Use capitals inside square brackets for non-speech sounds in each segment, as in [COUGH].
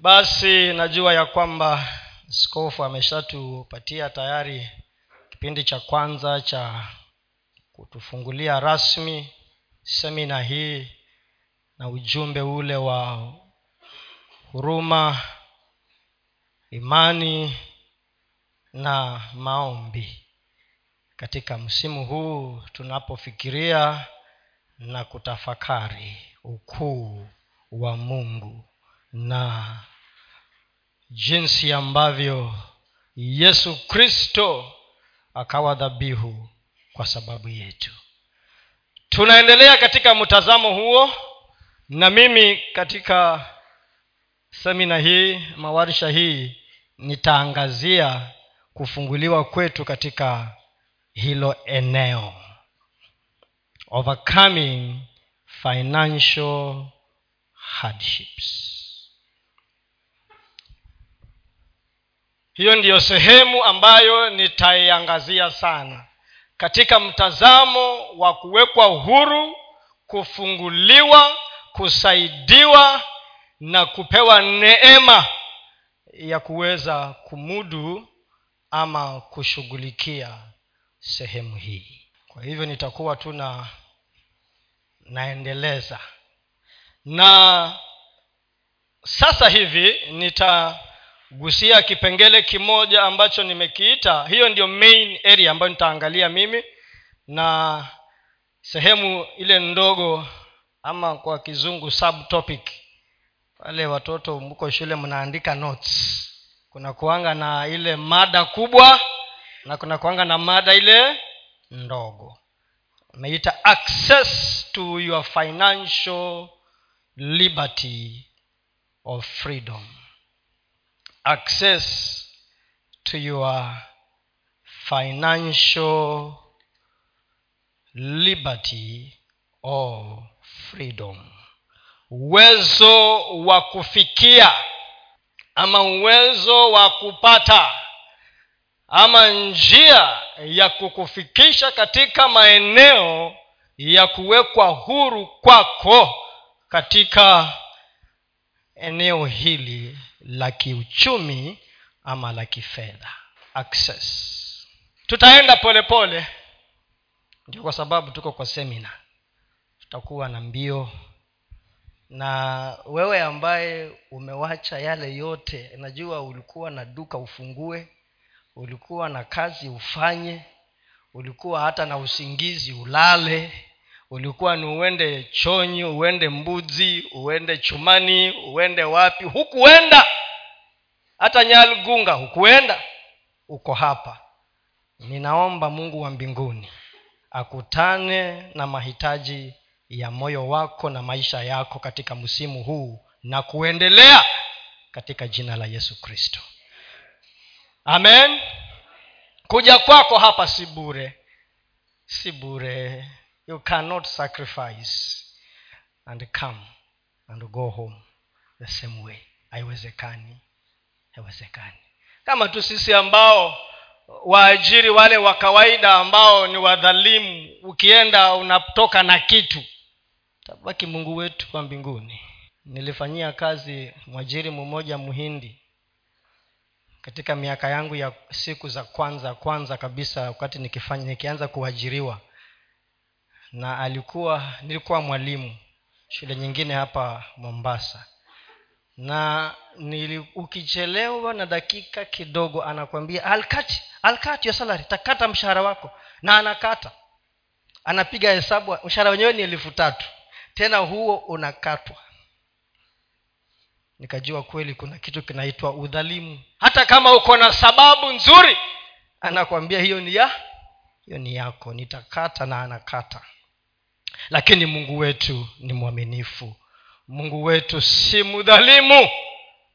basi najua ya kwamba skofu ameshatupatia tayari kipindi cha kwanza cha kutufungulia rasmi semina hii na ujumbe ule wa huruma imani na maombi. Katika msimu huu tunapofikiria na kutafakari ukuu wa mungu na jinsi ambavyo yesu kristo akawa dhabihu kwa sababu yetu. Tunaendelea katika mtazamo huo na mimi katika semina hii mawarsha hii nitaangazia kufunguliwa kwetu katika hilo eneo. Overcoming financial hardships hiyo ndiyo sehemu ambayo nitaiangazia sana. Katika mtazamo wa kuwekwa uhuru kufunguliwa kusaidiwa na kupewa neema ya kuweza kumudu ama kushughulikia sehemu hii. Kwa hivyo nitakuwa tu na naendeleza. Na sasa hivi nitagusia kipengele kimoja ambacho nimekiita hiyo ndio main area ambayo nitaangalia mimi na sehemu ile ndogo ama kwa kizungu subtopic. Wale watoto mko shule mnaandika notes. Kuna kuanga na ile mada kubwa na kuna kuanga na mada ile ndogo. Ameita access to your financial liberty of freedom access to your financial liberty or freedom. Uwezo wa kufikia ama uwezo wa kupata ama njia ya kukufikisha katika maeneo ya kuwekwa huru kwako katika eneo hili la kiuchumi ama la kifedha. Access. Tutaenda polepole ndio kwa sababu tuko kwa semina tutakuwa na mbio. Na wewe ambaye umewacha yale yote najua ulikuwa na duka ufungue ulikuwa na kazi ufanye ulikuwa hata na usingizi ulale ulikuwa ni uende chonyi uende mbuzi uende chumani uende wapi? Hukuenda. Hata nyalgunga hukuenda. Uko hapa. Ninaomba mungu wa mbinguni akutane na mahitaji ya moyo wako na maisha yako katika msimu huu na kuendelea katika jina la yesu kristo. Amen. Kuja kwako hapa si bure. Si bure you cannot sacrifice and come and go home the same way. Haiwezekani haiwezekani. Kama tu sisi ambao waajiri wale wa kawaida ambao ni wadhalimu ukienda unatoka na kitu tabaki mungu wetu wa mbinguni. Nilifanyia kazi mwajiri mmoja mhindi katika miaka yangu ya siku za kwanza kwanza kabisa wakati nikifanya nikianza kuajiriwa na alikuwa nilikuwa mwalimu shule nyingine hapa mombasa. Na nili, ukichelewa na dakika kidogo anakwambia alkati alkati ya salari takata mshahara wako. Na anakata. Anapiga hesabu mshahara wenyewe ni elfu tatu. Tena huo unakatwa. Nikajua kweli kuna kitu kinaitwa udhalimu. Hata kama uko na sababu nzuri anakwambia hiyo ni ya hiyo ni yako. Nitakata na anakata lakini mungu wetu ni mwaminifu. Mungu wetu si mdhalimu.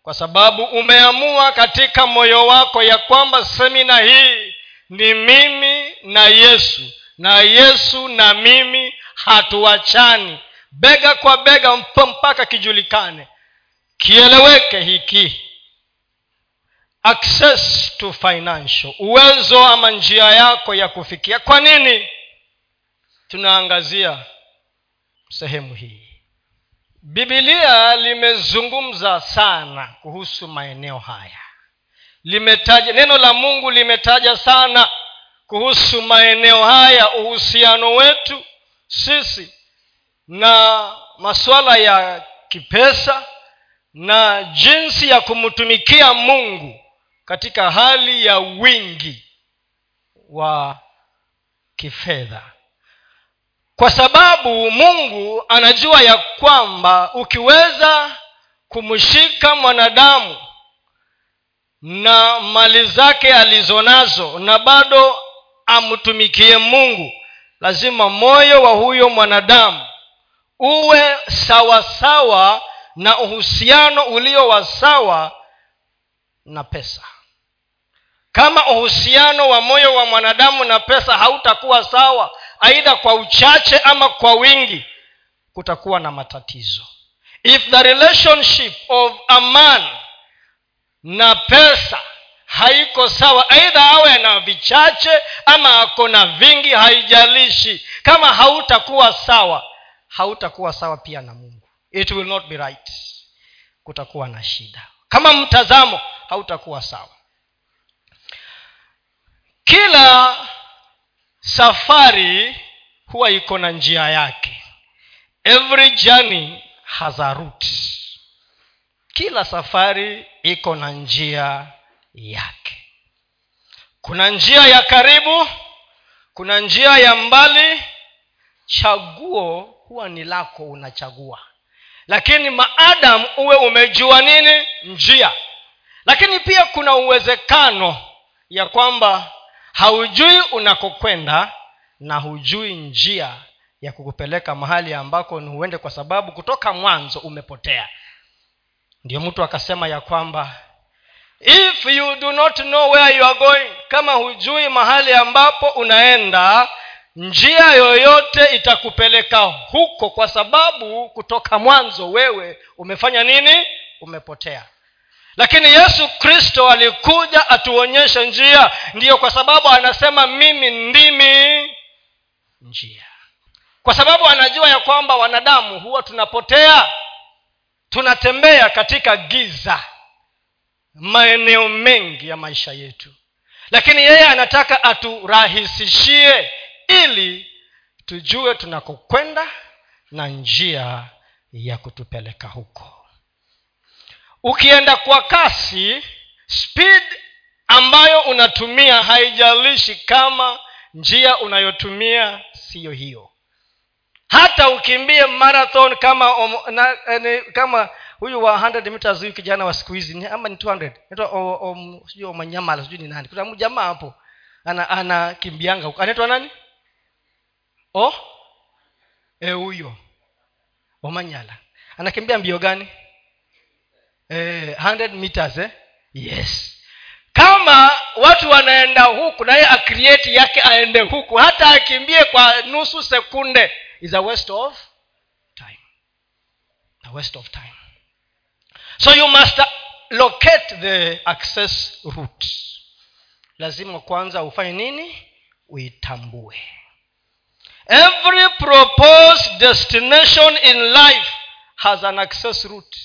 Kwa sababu umeamua katika moyo wako ya kwamba semina hii ni mimi na yesu na yesu na mimi hatuachani. Bega kwa bega mpaka kijulikane. Kieleweke hiki. Access to financial. Uwezo ama njia yako ya kufikia. Kwa nini? Tunaangazia sehemu hii. Bibilia limezungumza sana kuhusu maeneo haya. Limetaja neno la mungu limetaja sana kuhusu maeneo haya uhusiano wetu sisi na masuala ya kipesa na jinsi ya kumtumikia mungu katika hali ya wingi wa kifedha kwa sababu mungu anajua ya kwamba ukiweza kumshika mwanadamu na mali zake alizonazo na bado amtumikie mungu lazima moyo wa huyo mwanadamu uwe sawasawa sawa na uhusiano ulio wa sawa na pesa. Kama uhusiano wa moyo wa mwanadamu na pesa hautakuwa sawa aidha kwa uchache ama kwa wingi kutakuwa na matatizo. If the relationship of a man na pesa haiko sawa aidha awe na vichache ama ako na vingi haijalishi. Kama hautakuwa sawa hautakuwa sawa pia na mungu. It will not be right. Kutakuwa na shida. Kama mtazamo hautakuwa sawa. Kila safari huwa iko na njia yake. Every journey has a route. Kila safari iko na njia yake. Kuna njia ya karibu kuna njia ya mbali. Chaguo huwa ni lako unachagua. Lakini maadamu uwe umejua nini? Njia. Lakini pia kuna uwezekano ya kwamba haujui unakokwenda na hujui njia ya kukupeleka mahali ambako ni huende kwa sababu kutoka mwanzo umepotea. Ndio mtu akasema ya kwamba if you do not know where you are going kama hujui mahali ambapo unaenda njia yoyote itakupeleka huko kwa sababu kutoka mwanzo wewe umefanya nini? Umepotea lakini yesu kristo alikuja atuonyeshe njia. Ndiyo kwa sababu anasema mimi ndimi njia. Kwa sababu anajua ya kwamba wanadamu huwa tunapotea tunatembea katika giza maeneo mengi ya maisha yetu. Lakini yeye anataka aturahisishie ili tujue tunakokwenda na njia ya kutupeleka huko ukienda kwa kasi speed ambayo unatumia haijalishi kama njia unayotumia siyo hiyo. Hata ukimbie marathon kama om, na, eh, kama huyu wa 100 meters huyu kijana wa siku hizi ama ni 200 sijui omanyamala sijui ni nani. Kuna mjamaa hapo ana anakimbianga anaitwa nani? Oh huyo. Omanyala anakimbia mbio gani eh, 100 meters eh? yes. Kama watu wanaenda huku naye akrieti yake aende huku hata akimbie kwa nusu sekunde is a waste of time. A waste of time. So you must locate the access route. Lazima kwanza ufanye nini? Uitambue. Every proposed destination in life has an access route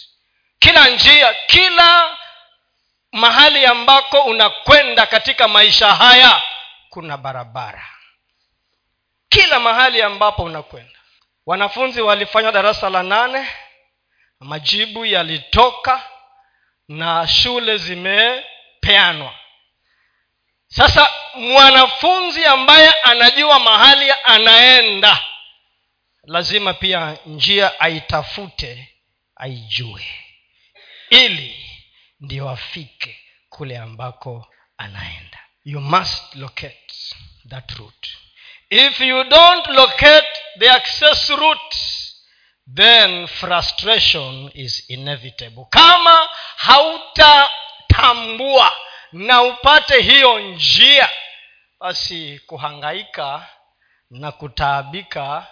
kila njia kila mahali ambako unakwenda katika maisha haya kuna barabara. Kila mahali ambapo unakwenda. Wanafunzi walifanya darasa la nane majibu yalitoka na shule zimepeanwa. Sasa mwanafunzi ambaye anajua mahali anaenda lazima pia njia aitafute aijue ili ndio afike kule ambako anaenda. You must locate that route. If you don't locate the access route then frustration is inevitable. Kama hautatambua na upate hiyo njia basi kuhangaika na kutaabika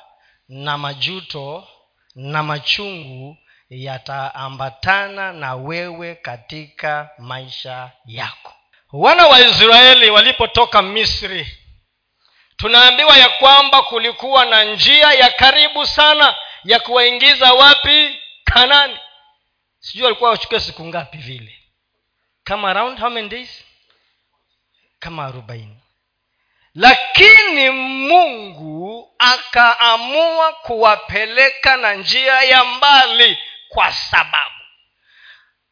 na majuto na machungu yataambatana na wewe katika maisha yako. Wana wa israeli walipotoka misri tunaambiwa ya kwamba kulikuwa na njia ya karibu sana ya kuwaingiza wapi? Kanani. Sijui walikuwa wachukue siku ngapi vile. Kama around how many days? Kama arobaini. Lakini mungu akaamua kuwapeleka na njia ya mbali kwa sababu.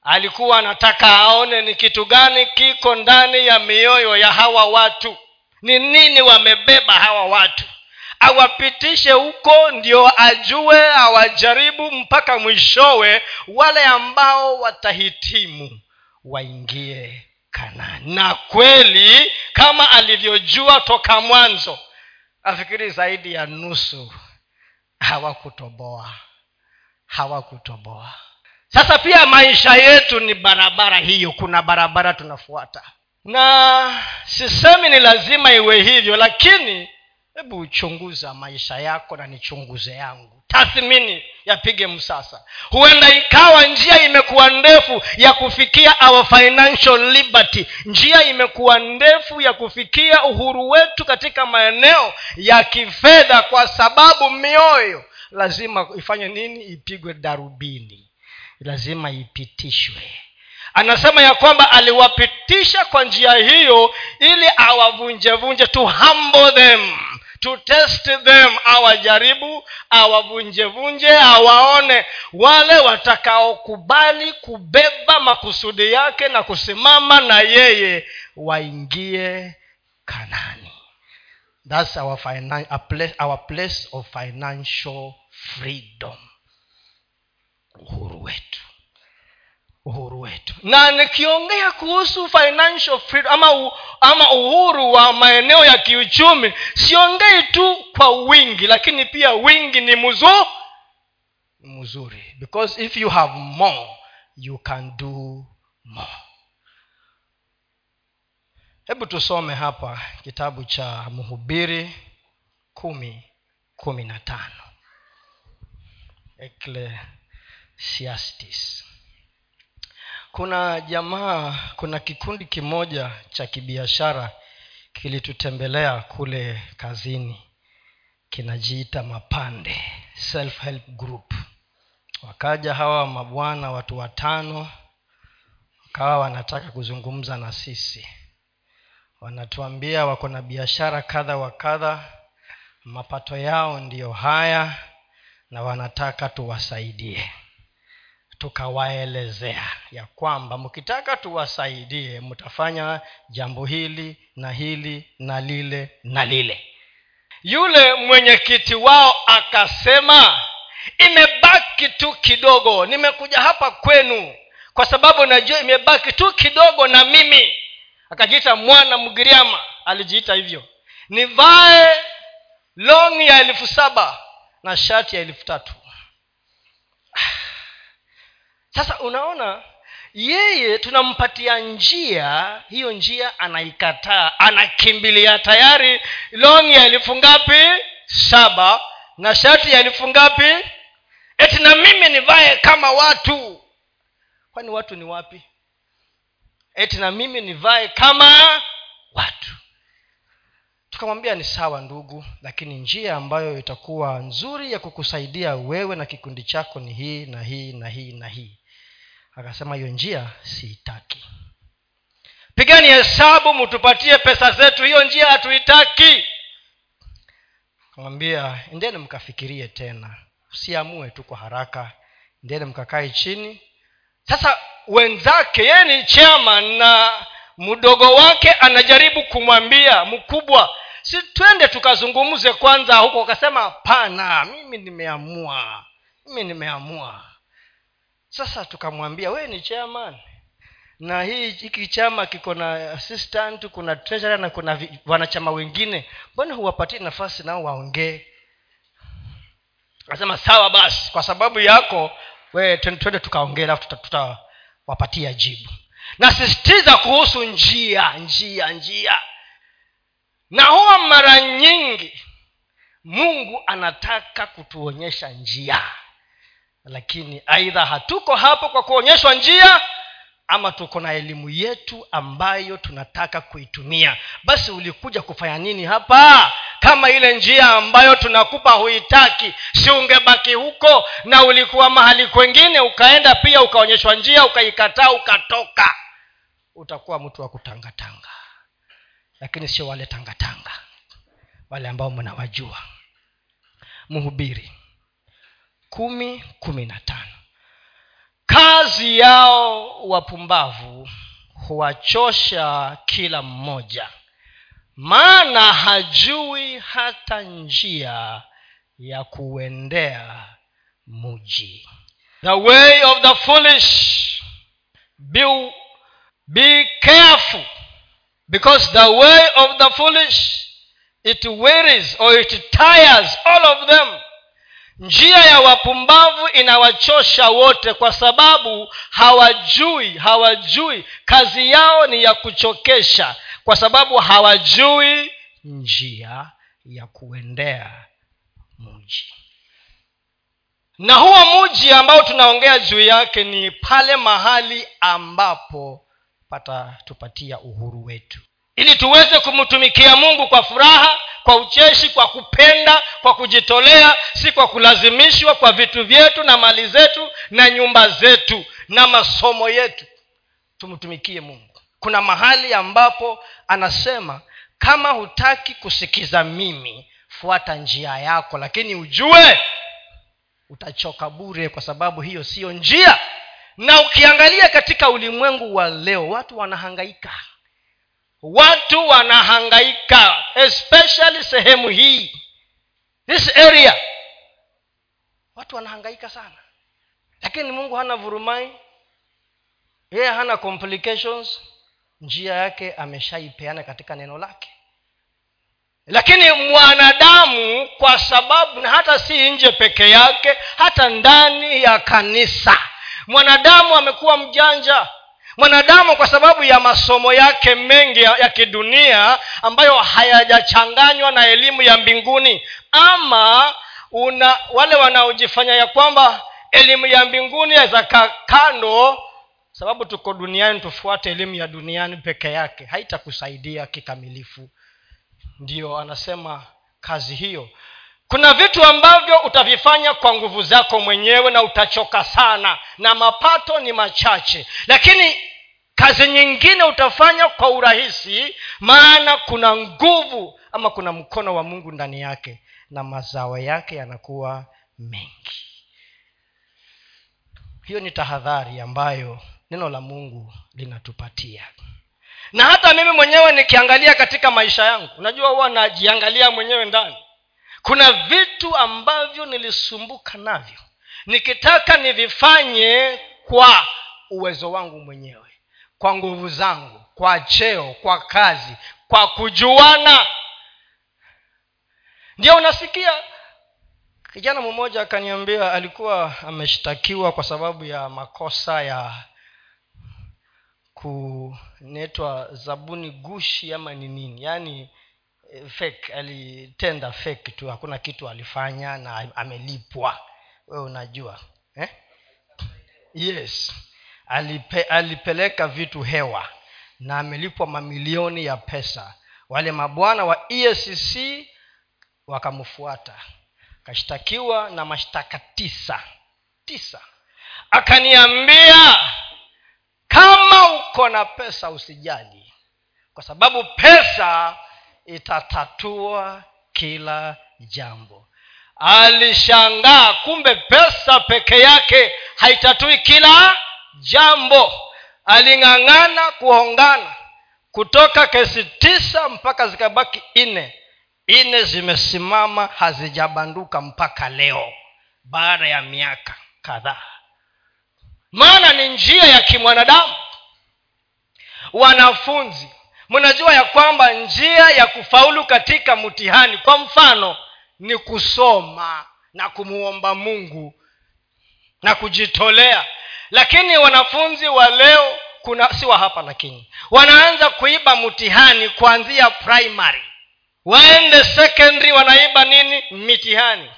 Alikuwa anataka aone ni kitu gani kiko ndani ya mioyo ya hawa watu. Ni nini wamebeba hawa watu. Awapitishe huko ndio ajue awajaribu mpaka mwishowe wale ambao watahitimu waingie kanani. Na kweli kama alivyojua toka mwanzo afikiri zaidi ya nusu hawakutoboa hawakutoboa. Sasa pia maisha yetu ni barabara hiyo. Kuna barabara tunafuata. Na sisemi ni lazima iwe hivyo lakini hebu uchunguza maisha yako na nichunguze yangu. Tathmini yapige msasa. Huenda ikawa njia imekuwa ndefu ya kufikia our financial liberty. Njia imekuwa ndefu ya kufikia uhuru wetu katika maeneo ya kifedha kwa sababu mioyo lazima ifanye nini? Ipigwe darubini. Lazima ipitishwe. Anasema ya kwamba aliwapitisha kwa njia hiyo ili awavunjevunje. To humble them. To test them. Awajaribu awavunjevunje awaone wale watakaokubali kubeba makusudi yake na kusimama na yeye waingie kanani thats our, finan- place, our place of financial freedom. Uhuru wetu. Uhuru wetu. Na nikiongea kuhusu financial freedom ama, ama uhuru wa maeneo ya kiuchumi siongei tu kwa wingi lakini pia wingi ni mzuri mzuri because if you have more you can do more hebu tusome hapa kitabu cha mhubiri kumi kumi na tano. Ecclesiastes. Kuna jamaa kuna kikundi kimoja cha kibiashara kilitutembelea kule kazini. Kinajiita mapande self help group. Wakaja hawa mabwana watu watano wakawa wanataka kuzungumza na sisi wanatuambia wako na biashara kadha wa kadha mapato yao ndiyo haya na wanataka tuwasaidie. Tukawaelezea ya kwamba mkitaka tuwasaidie mtafanya jambo hili na hili na lile na lile. Yule mwenyekiti wao akasema imebaki tu kidogo nimekuja hapa kwenu kwa sababu najua imebaki tu kidogo na mimi akajiita mwana mgiriama alijiita hivyo. Nivae longi ya elfu saba na shati ya elfu tatu. Sasa unaona yeye tunampatia njia hiyo njia anaikataa anakimbilia tayari longi ya elfu ngapi? Saba na shati ya elfu ngapi? Eti na mimi nivae kama watu. Kwani watu ni wapi eti na mimi nivae kama watu. Tukamwambia ni sawa ndugu lakini njia ambayo itakuwa nzuri ya kukusaidia wewe na kikundi chako ni hii na hii na hii na hii. Akasema hiyo njia siitaki. Pigani hesabu mtupatie pesa zetu hiyo njia hatuitaki. Kamwambia endeni mkafikirie tena. Usiamue tu kwa haraka. Endeni mkakae chini sasa wenzake yeye ni chama na mdogo wake anajaribu kumwambia mkubwa si twende tukazungumze kwanza huko. Akasema hapana mimi nimeamua mimi nimeamua. Sasa tukamwambia wee ni chairman na hii hiki chama kiko na assistant kuna treasurer na kuna wanachama wengine mbona huwapatie nafasi nao waongee? Akasema sawa basi kwa sababu yako we twende tukaongee alafu tutawapatia tuta jibu. Nasisitiza kuhusu njia njia njia. Na huwa mara nyingi mungu anataka kutuonyesha njia. Lakini aidha hatuko hapo kwa kuonyeshwa njia ama tuko na elimu yetu ambayo tunataka kuitumia. Basi ulikuja kufanya nini hapa kama ile njia ambayo tunakupa huitaki si ungebaki huko na ulikuwa mahali kwengine ukaenda pia ukaonyeshwa njia ukaikataa ukatoka utakuwa mtu wa kutangatanga. Lakini sio wale tangatanga wale ambao mnawajua. Mhubiri kumi kumi na tano. Kazi yao wapumbavu huwachosha kila mmoja maana hajui hata njia ya kuendea muji. The way of the foolish. Be, be careful. Because the way of the foolish it wearies or it tires all of them. Njia ya wapumbavu inawachosha wote kwa sababu hawajui hawajui. Kazi yao ni ya kuchokesha kwa sababu hawajui njia ya kuendea mji. Na huo mji ambao tunaongea juu yake ni pale mahali ambapo patatupatia uhuru wetu. Ili tuweze kumtumikia mungu kwa furaha kwa ucheshi kwa kupenda kwa kujitolea si kwa kulazimishwa kwa vitu vyetu na mali zetu na nyumba zetu na masomo yetu. Tumtumikie mungu kuna mahali ambapo anasema kama hutaki kusikiza mimi fuata njia yako lakini ujue utachoka bure kwa sababu hiyo siyo njia. Na ukiangalia katika ulimwengu wa leo watu wanahangaika. Watu wanahangaika especially sehemu hii this area. Watu wanahangaika sana. Lakini mungu hana vurumai. Yeye hana complications njia yake ameshaipeana katika neno lake. Lakini mwanadamu kwa sababu na hata si nje peke yake hata ndani ya kanisa. Mwanadamu amekuwa mjanja. Mwanadamu kwa sababu ya masomo yake mengi ya, ya kidunia ambayo hayajachanganywa na elimu ya mbinguni ama una wale wanaojifanya ya kwamba elimu ya mbinguni yaweza kando sababu tuko duniani tufuate elimu ya duniani peke yake haitakusaidia kikamilifu. Ndio anasema kazi hiyo. Kuna vitu ambavyo utavifanya kwa nguvu zako mwenyewe na utachoka sana na mapato ni machache. Lakini kazi nyingine utafanya kwa urahisi maana kuna nguvu ama kuna mkono wa mungu ndani yake na mazao yake yanakuwa mengi. Hiyo ni tahadhari ambayo neno la mungu linatupatia. Na hata mimi mwenyewe nikiangalia katika maisha yangu unajua huwa najiangalia mwenyewe ndani. Kuna vitu ambavyo nilisumbuka navyo nikitaka nivifanye kwa uwezo wangu mwenyewe kwa nguvu zangu kwa cheo kwa kazi kwa kujuana. Ndio unasikia kijana mmoja akaniambia alikuwa ameshtakiwa kwa sababu ya makosa ya kunaitwa zabuni gushi ama ni nini? Yaani eh, fake alitenda fake tu hakuna kitu alifanya na amelipwa. Wewe unajua eh? yes. Alipe, alipeleka vitu hewa na amelipwa mamilioni ya pesa. Wale mabwana wa escc wakamfuata. Akashtakiwa na mashtaka tisa. Tisa. Akaniambia kama uko na pesa usijali. Kwa sababu pesa itatatua kila jambo. Alishangaa kumbe pesa peke yake haitatui kila jambo. Aling'ang'ana kuongana. Kutoka kesi tisa mpaka zikabaki nne. Nne zimesimama hazijabanduka mpaka leo. Baada ya miaka kadhaa maana ni njia ya kimwanadamu. Wanafunzi mnajua ya kwamba njia ya kufaulu katika mtihani kwa mfano ni kusoma na kumuomba mungu na kujitolea. Lakini wanafunzi wa leo kuna si wa hapa lakini wanaanza kuiba mtihani kuanzia primary. Waende secondary wanaiba nini? Mitihani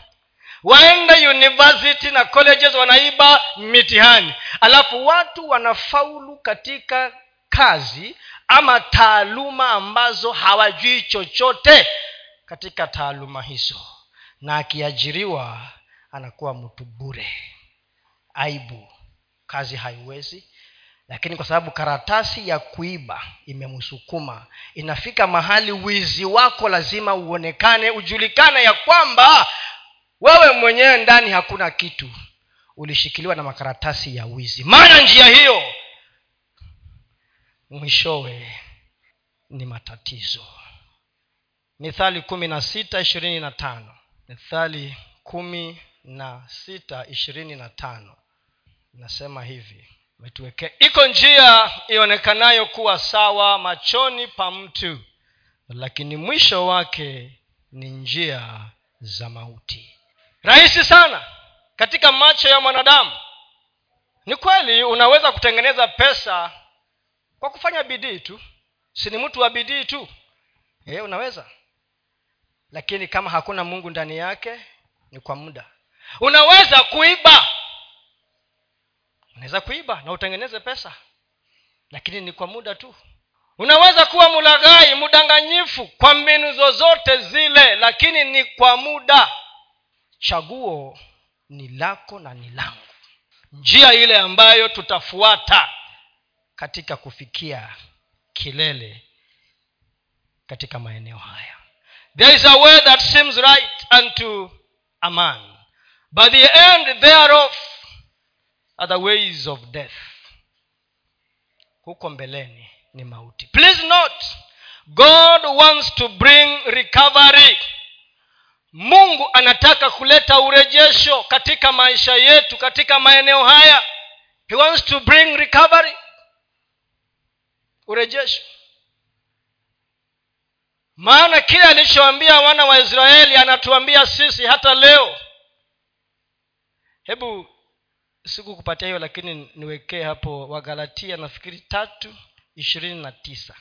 waende university na colleges wanaiba mitihani. Alafu watu wanafaulu katika kazi ama taaluma ambazo hawajui chochote katika taaluma hizo. Na akiajiriwa anakuwa mtu bure. Aibu. Kazi haiwezi. Lakini kwa sababu karatasi ya kuiba imemsukuma inafika mahali wizi wako lazima uonekane ujulikane ya kwamba wewe mwenyewe ndani hakuna kitu. Ulishikiliwa na makaratasi ya wizi. Maana njia hiyo mwishowe ni matatizo. Mithali kumi na sita ishirini na tano. Mithali kumi na sita ishirini na tano. Nasema hivi. Umetuwekea iko njia ionekanayo kuwa sawa machoni pa mtu lakini mwisho wake ni njia za mauti rahisi sana katika macho ya mwanadamu. Ni kweli unaweza kutengeneza pesa kwa kufanya bidii tu. Si ni mtu wa bidii tu. E, unaweza. Lakini kama hakuna mungu ndani yake ni kwa muda. Unaweza kuiba. Unaweza kuiba na utengeneze pesa. Lakini ni kwa muda tu. Unaweza kuwa mulaghai mdanganyifu kwa mbinu zozote zile lakini ni kwa muda chaguo ni lako na ni langu. Njia ile ambayo tutafuata katika kufikia kilele katika maeneo haya. There is a way that seems right unto a man but the end thereof are the ways of death. Huko mbeleni ni mauti. Please note god wants to bring recovery mungu anataka kuleta urejesho katika maisha yetu katika maeneo haya. He wants to bring recovery. Urejesho. Maana kile alichoambia wana wa israeli anatuambia sisi hata leo. Hebu sikukupatia hiyo lakini niwekee hapo wagalatia nafikiri tatu ishirini na tisa.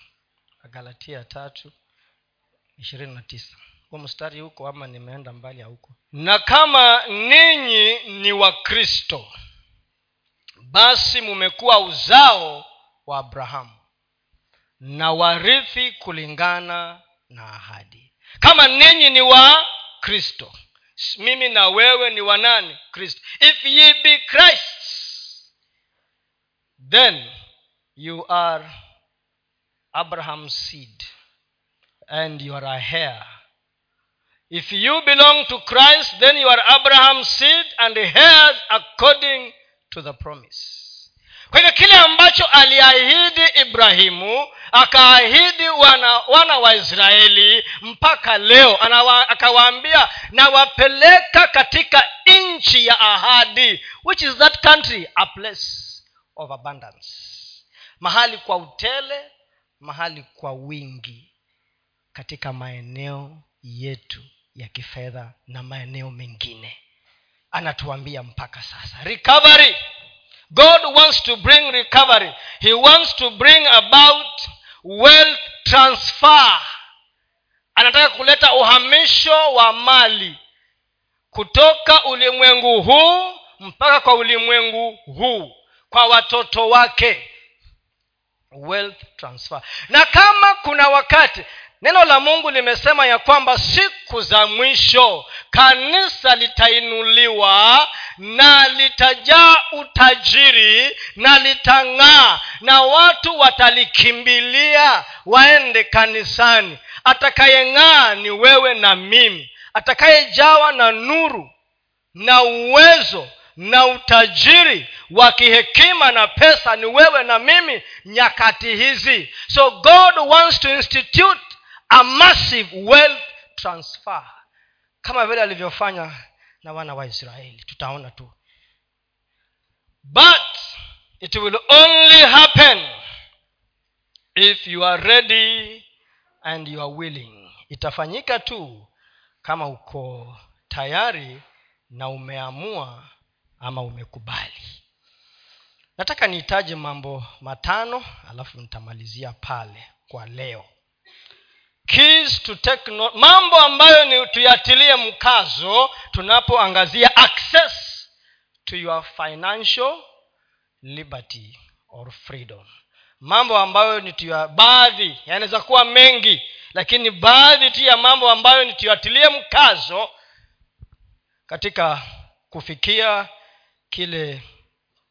Wagalatia tatu ishirini na tisa huo mstari huko ama nimeenda mbali huko. Na kama ninyi ni wakristo basi mumekuwa uzao wa abrahamu na warithi kulingana na ahadi. Kama ninyi ni wa kristo mimi na wewe ni wanani kristo. If ye be christ then you are abraham's seed and you are a hair if you belong to christ then you are abraham's seed and heirs according to the promise. Kwa hivyo kile ambacho aliahidi ibrahimu akaahidi wana, wana wa israeli mpaka leo akawaambia nawapeleka katika nchi ya ahadi which is that country a place of abundance. Mahali kwa utele mahali kwa wingi katika maeneo yetu ya kifedha na maeneo mengine. Anatuambia mpaka sasa recovery. God wants to bring recovery. He wants to bring about wealth transfer. Anataka kuleta uhamisho wa mali kutoka ulimwengu huu mpaka kwa ulimwengu huu kwa watoto wake. Wealth transfer. Na kama kuna wakati neno la mungu limesema ya kwamba siku za mwisho kanisa litainuliwa na litajaa utajiri na litang'aa na watu watalikimbilia waende kanisani. Atakayeng'aa ni wewe na mimi. Atakayejawa na nuru na uwezo na utajiri wa kihekima na pesa ni wewe na mimi nyakati hizi. So god wants to institute a massive wealth transfer. Kama vile alivyofanya na wana wa israeli. Tutaona tu. But it will only happen if you are ready and you are willing. Itafanyika tu kama uko tayari na umeamua ama umekubali. Nataka nihitaji mambo matano alafu nitamalizia pale kwa leo keys to take note, mambo ambayo ni tuyatilie mkazo tunapoangazia access to your financial liberty or freedom. Mambo ambayo ni tuya baadhi yanaweza kuwa mengi lakini baadhi tu ya mambo ambayo nitiatilie mkazo katika kufikia kile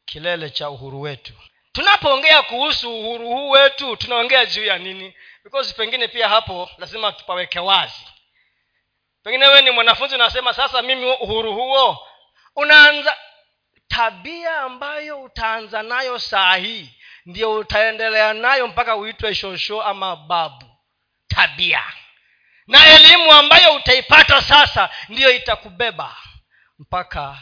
kilele cha uhuru wetu. Tunapoongea kuhusu uhuru huu wetu tunaongea juu ya nini because pengine pia hapo lazima tupaweke wazi. Pengine wewe ni mwanafunzi unasema sasa mimi uhuru huo. Unaanza tabia ambayo utaanza nayo saa hii ndio utaendelea nayo mpaka uitwe shosho ama babu. Tabia. Na elimu ambayo utaipata sasa ndiyo itakubeba mpaka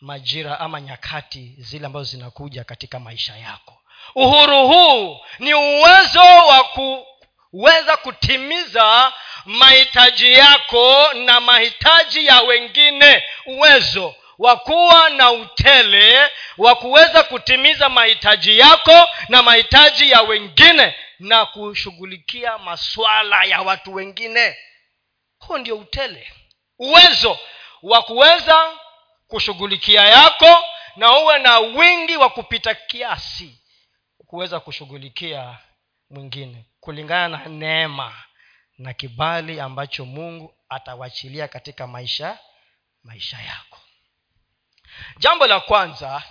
majira ama nyakati zile ambazo zinakuja katika maisha yako. Uhuru huu ni uwezo wa kuweza kutimiza mahitaji yako na mahitaji ya wengine uwezo wa kuwa na utele wa kuweza kutimiza mahitaji yako na mahitaji ya wengine na kushughulikia maswala ya watu wengine. Huo ndio utele. Uwezo wa kuweza kushughulikia yako na uwe na wingi wa kupita kiasi kuweza kushughulikia mwingine kulingana na neema na kibali ambacho mungu atawachilia katika maisha maisha yako. Jambo la kwanza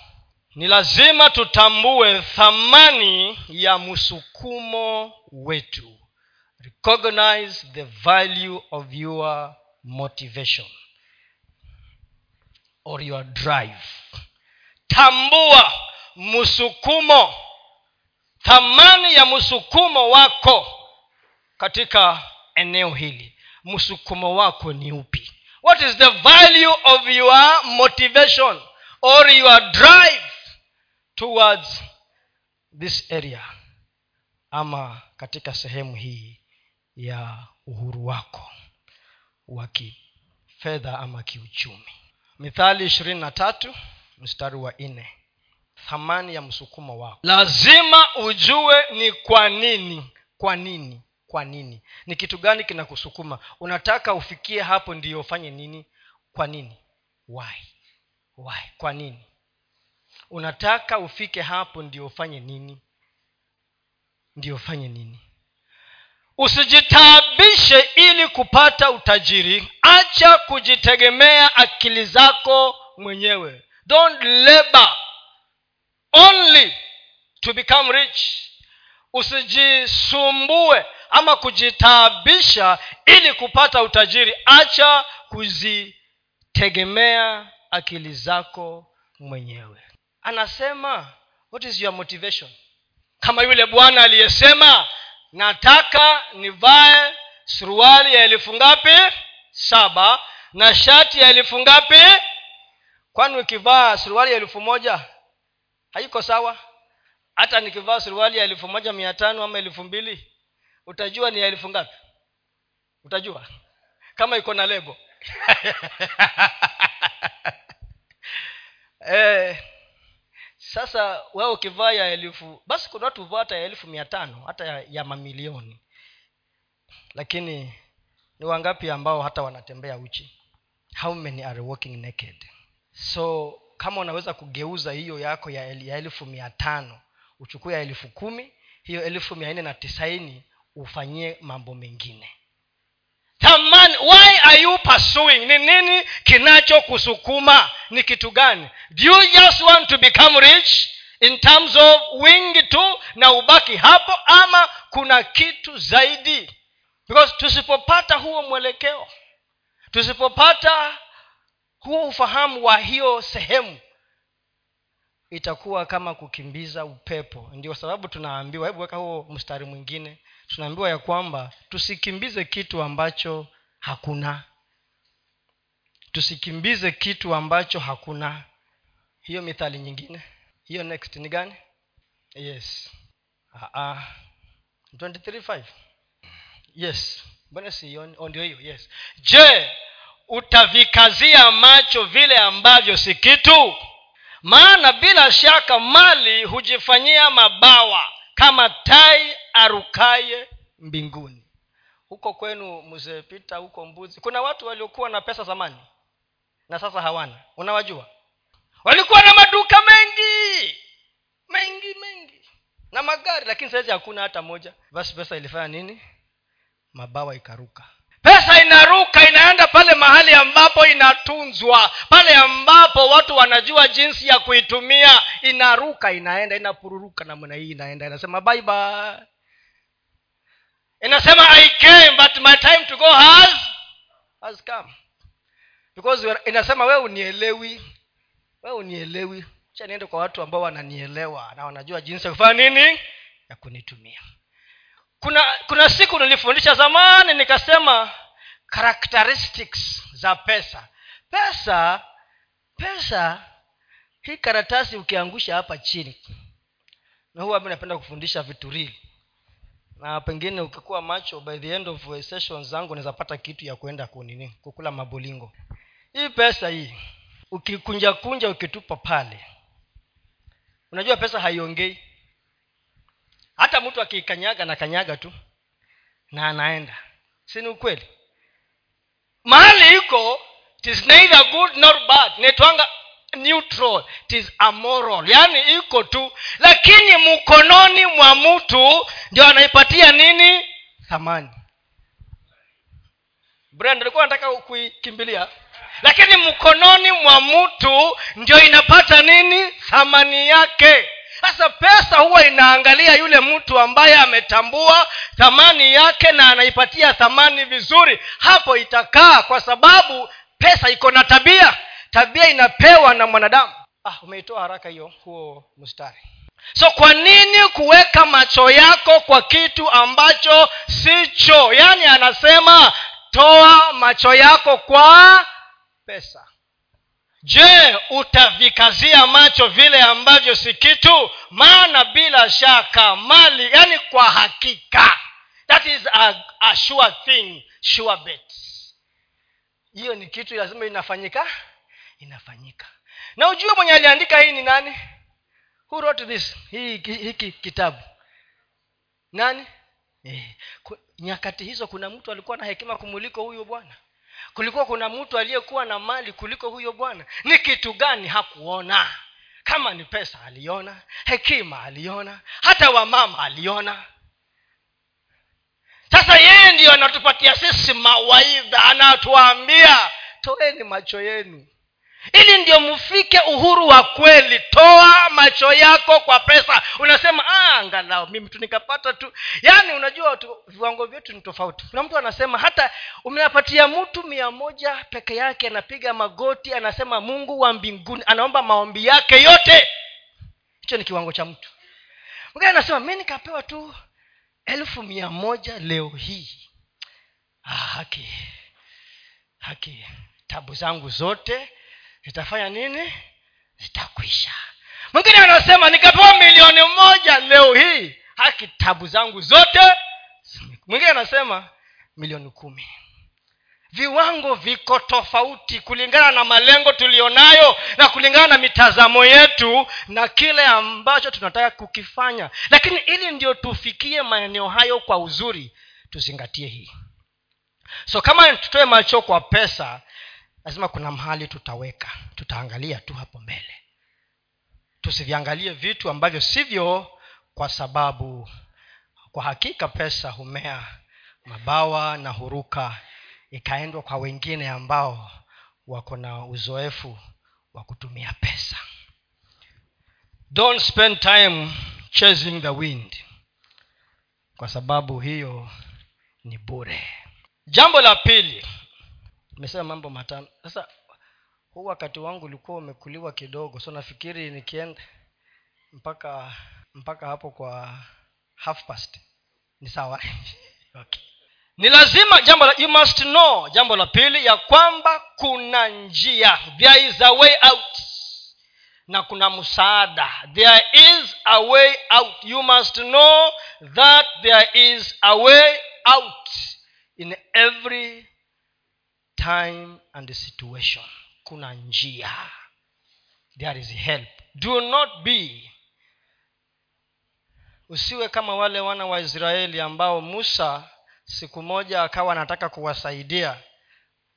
ni lazima tutambue thamani ya msukumo wetu. Recognize the value of your motivation or your drive. Tambua msukumo thamani ya msukumo wako katika eneo hili. Msukumo wako ni upi? What is the value of your motivation or your drive towards this area ama katika sehemu hii ya uhuru wako wa kifedha ama kiuchumi? Mithali ishirini na tatu mstari wa nne thamani ya msukumo wako. Lazima ujue ni kwa nini. Kwa nini? Kwa nini? Ni kitu gani kinakusukuma? Unataka ufikie hapo ndiyo ufanye nini? Kwa nini? Why? Why? Kwa nini? Unataka ufike hapo ndio ufanye nini? Ndio ufanye nini? Usijitaabishe ili kupata utajiri. Acha kujitegemea akili zako mwenyewe. Don't labor only to become rich. Usijisumbue ama kujitaabisha ili kupata utajiri. Acha kuzitegemea akili zako mwenyewe. Anasema what is your motivation? Kama yule bwana aliyesema nataka nivae suruali ya elfu ngapi? Saba. Na shati ya elfu ngapi? Kwani ukivaa suruali ya elfu moja haiko sawa. Hata nikivaa suruali ya elfu moja mia tano ama elfu mbili utajua ni ya elfu ngapi? Utajua. Kama iko na lebo. [LAUGHS] Eh, sasa wewe ukivaa ya elfu basi kuna watu huvaa hata ya elfu mia tano hata ya, ya mamilioni. Lakini ni wangapi ambao hata wanatembea uchi? How many are walking naked? So kama unaweza kugeuza hiyo yako ya, elfu mia tano uchukue ya elfu kumi hiyo elfu mia nne na tisaini ufanyie mambo mengine. Thamani why are you pursuing? Ni nini kinachokusukuma? Ni kitu gani? Do you just want to become rich in terms of wingi tu na ubaki hapo ama kuna kitu zaidi? Because tusipopata huo mwelekeo tusipopata huo ufahamu wa hiyo sehemu itakuwa kama kukimbiza upepo. Ndio sababu tunaambiwa hebu weka huo mstari mwingine tunaambiwa ya kwamba tusikimbize kitu ambacho hakuna. Tusikimbize kitu ambacho hakuna. Hiyo mithali nyingine hiyo next ni gani? Yes. Uh-uh. 23 yes. Mbona sioni? Oh, ndio hiyo. Yes. Je utavikazia macho vile ambavyo si kitu? Maana bila shaka mali hujifanyia mabawa kama tai arukaye mbinguni. Huko kwenu mzee pita huko mbuzi kuna watu waliokuwa na pesa zamani na sasa hawana. Unawajua? Walikuwa na maduka mengi mengi mengi na magari lakini sahizi hakuna hata moja. Basi pesa ilifanya nini? Mabawa ikaruka pesa inaruka inaenda pale mahali ambapo inatunzwa pale ambapo watu wanajua jinsi ya kuitumia inaruka inaenda inapururuka namna hii inaenda inasema bye bye. Inasema i came but my time to go has has come. Because inasema wewe unielewi wewe unielewi. Cha niende kwa watu ambao wananielewa na wanajua jinsi ya kufanya nini ya kunitumia kuna kuna siku nilifundisha zamani nikasema characteristics za pesa. Pesa pesa hii karatasi ukiangusha hapa chini na huwa mi napenda kufundisha vitu rili na pengine ukikuwa macho by the end of sessions zangu naweza kitu ya kuenda kunini kukula mabolingo. Hii pesa hii ukikunja kunja ukitupa pale unajua pesa haiongei hata mtu akiikanyaga na kanyaga tu na anaenda. Si ni ukweli? Mahali iko tis neither good nor bad. Naitwanga neutral. Tis amoral. Yaani iko tu lakini mkononi mwa mtu ndio anaipatia nini? Thamani. Brand alikuwa anataka kuikimbilia. Lakini mkononi mwa mtu ndio inapata nini? Thamani yake sasa pesa huwa inaangalia yule mtu ambaye ametambua thamani yake na anaipatia thamani vizuri. Hapo itakaa kwa sababu pesa iko na tabia. Tabia inapewa na mwanadamu. Ah umeitoa haraka hiyo huo mstari. So kwa nini kuweka macho yako kwa kitu ambacho sicho yaani anasema toa macho yako kwa pesa je utavikazia macho vile ambavyo si kitu? Maana bila shaka mali yani kwa hakika. That is a, a sure thing sure bet. Hiyo ni kitu lazima inafanyika inafanyika. Na ujue mwenye aliandika hii ni nani? Who wrote this? Hiki kitabu. Nani? Eh, nyakati hizo kuna mtu alikuwa na hekima kumuliko huyu bwana kulikuwa kuna mtu aliyekuwa na mali kuliko huyo bwana. Ni kitu gani hakuona? Kama ni pesa aliona hekima aliona hata wamama aliona. Sasa yeye ndiyo anatupatia sisi mawaidha anatuambia toeni macho yenu ili ndio mfike uhuru wa kweli. Toa macho yako kwa pesa. Unasema ah, mimi tu nikapata tu. Yaani unajua tu, viwango vyetu ni tofauti. Kuna mtu anasema hata umeapatia mtu mia moja peke yake anapiga magoti anasema mungu wa mbinguni anaomba maombi yake yote. Hicho ni kiwango cha mtu. Mwingine anasema mi nikapewa tu elfu mia moja leo hii. Ah, haki. Haki. Tabu zangu zote zitafanya nini? Zitakwisha. Mwingine anasema nikapewa milioni moja leo hii. Haki tabu zangu zote mwingine anasema milioni kumi. Viwango viko tofauti kulingana na malengo tuliyonayo na kulingana na mitazamo yetu na kile ambacho tunataka kukifanya. Lakini ili ndio tufikie maeneo hayo kwa uzuri tuzingatie hii. So kama tutoe macho kwa pesa lazima kuna mahali tutaweka tutaangalia tu hapo mbele. Tusiviangalie vitu ambavyo sivyo kwa sababu kwa hakika pesa humea mabawa na huruka ikaendwa kwa wengine ambao wako na uzoefu wa kutumia pesa. Don't spend time chasing the wind kwa sababu hiyo ni bure. Jambo la pili nimesema mambo matano. Sasa huu wakati wangu ulikuwa umekuliwa kidogo so nafikiri nikienda mpaka mpaka hapo kwa half past. Ni sawa. [LAUGHS] Okay. Ni lazima jambo la you must know jambo la pili ya kwamba kuna njia. There is a way out. Na kuna msaada. There is a way out. You must know that there is a way out in every time and situation. Kuna njia. There is help. Do not be. Usiwe kama wale wana wa israeli ambao musa siku moja akawa anataka kuwasaidia.